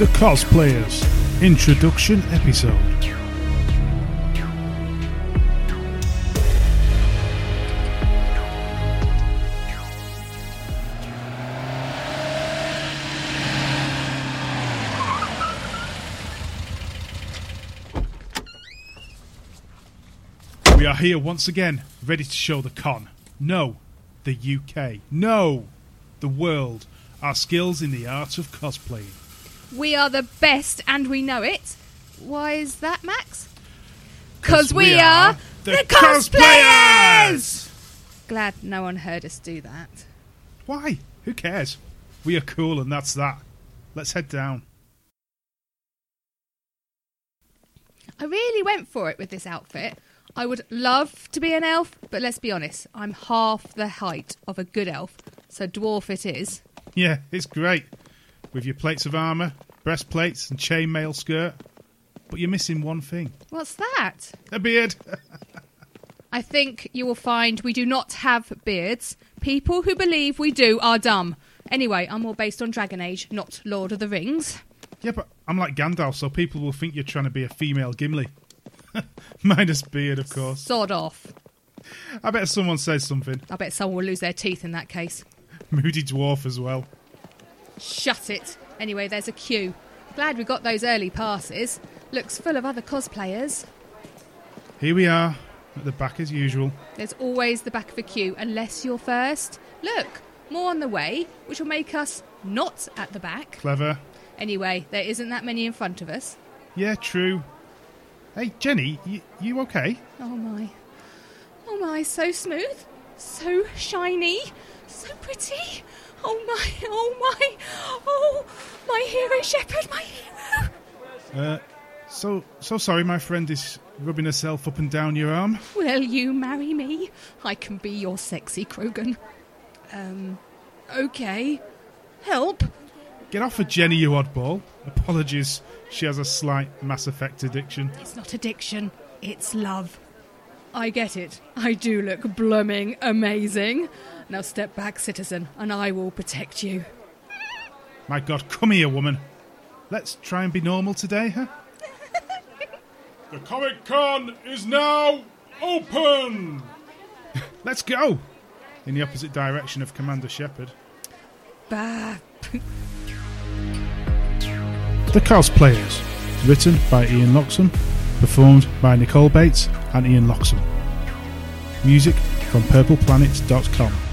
The Cosplayas Introduction Episode. We are here once again, ready to show the con. No, the UK. No, the world. Our skills in the art of cosplaying. We are the best and we know it. Why is that, Max? Because we, are the, cosplayers! Glad no one heard us do that. Why? Who cares? We are cool and that's that. Let's head down. I really went for it with this outfit. I would love to be an elf, but let's be honest, I'm half the height of a good elf, so dwarf it is. Yeah, it's great. With your plates of armour, breastplates, and chainmail skirt. But you're missing one thing What's that? a beard. I think you will find we do not have beards. People who believe we do are dumb. Anyway, I'm more based on Dragon Age, not Lord of the Rings. yeah, but I'm like Gandalf, so people will think you're trying to be a female Gimli. Minus beard, of course. Sod off. I bet someone says something. I bet someone will lose their teeth in that case. Moody dwarf as well. Shut it. Anyway, there's a queue. Glad we got those early passes. Looks full of other cosplayers. Here we are, at the back as usual. There's always the back of a queue, unless you're first. Look, more on the way, which will make us not at the back. Clever. Anyway, there isn't that many in front of us. Yeah, true. Hey, Jenny, you, you okay? Oh my. Oh my, so smooth, so shiny, so pretty. Oh my, oh my, my hero Shepard, my hero. Uh, so, so sorry my friend is rubbing herself up and down your arm. Will you marry me? I can be your sexy Krogan. Um, okay. Help? Get off of Jenny, you oddball. Apologies, she has a slight Mass Effect addiction. It's not addiction, it's love. I get it. I do look blooming amazing. Now step back, citizen, and I will protect you. My god, come here, woman. Let's try and be normal today, huh? the Comic Con is now open! Let's go! In the opposite direction of Commander Shepard. Bah. The Cosplayas. Written by Ian Loxham. Performed by Nicole Bates and Ian Loxham. Music from purpleplanet.com.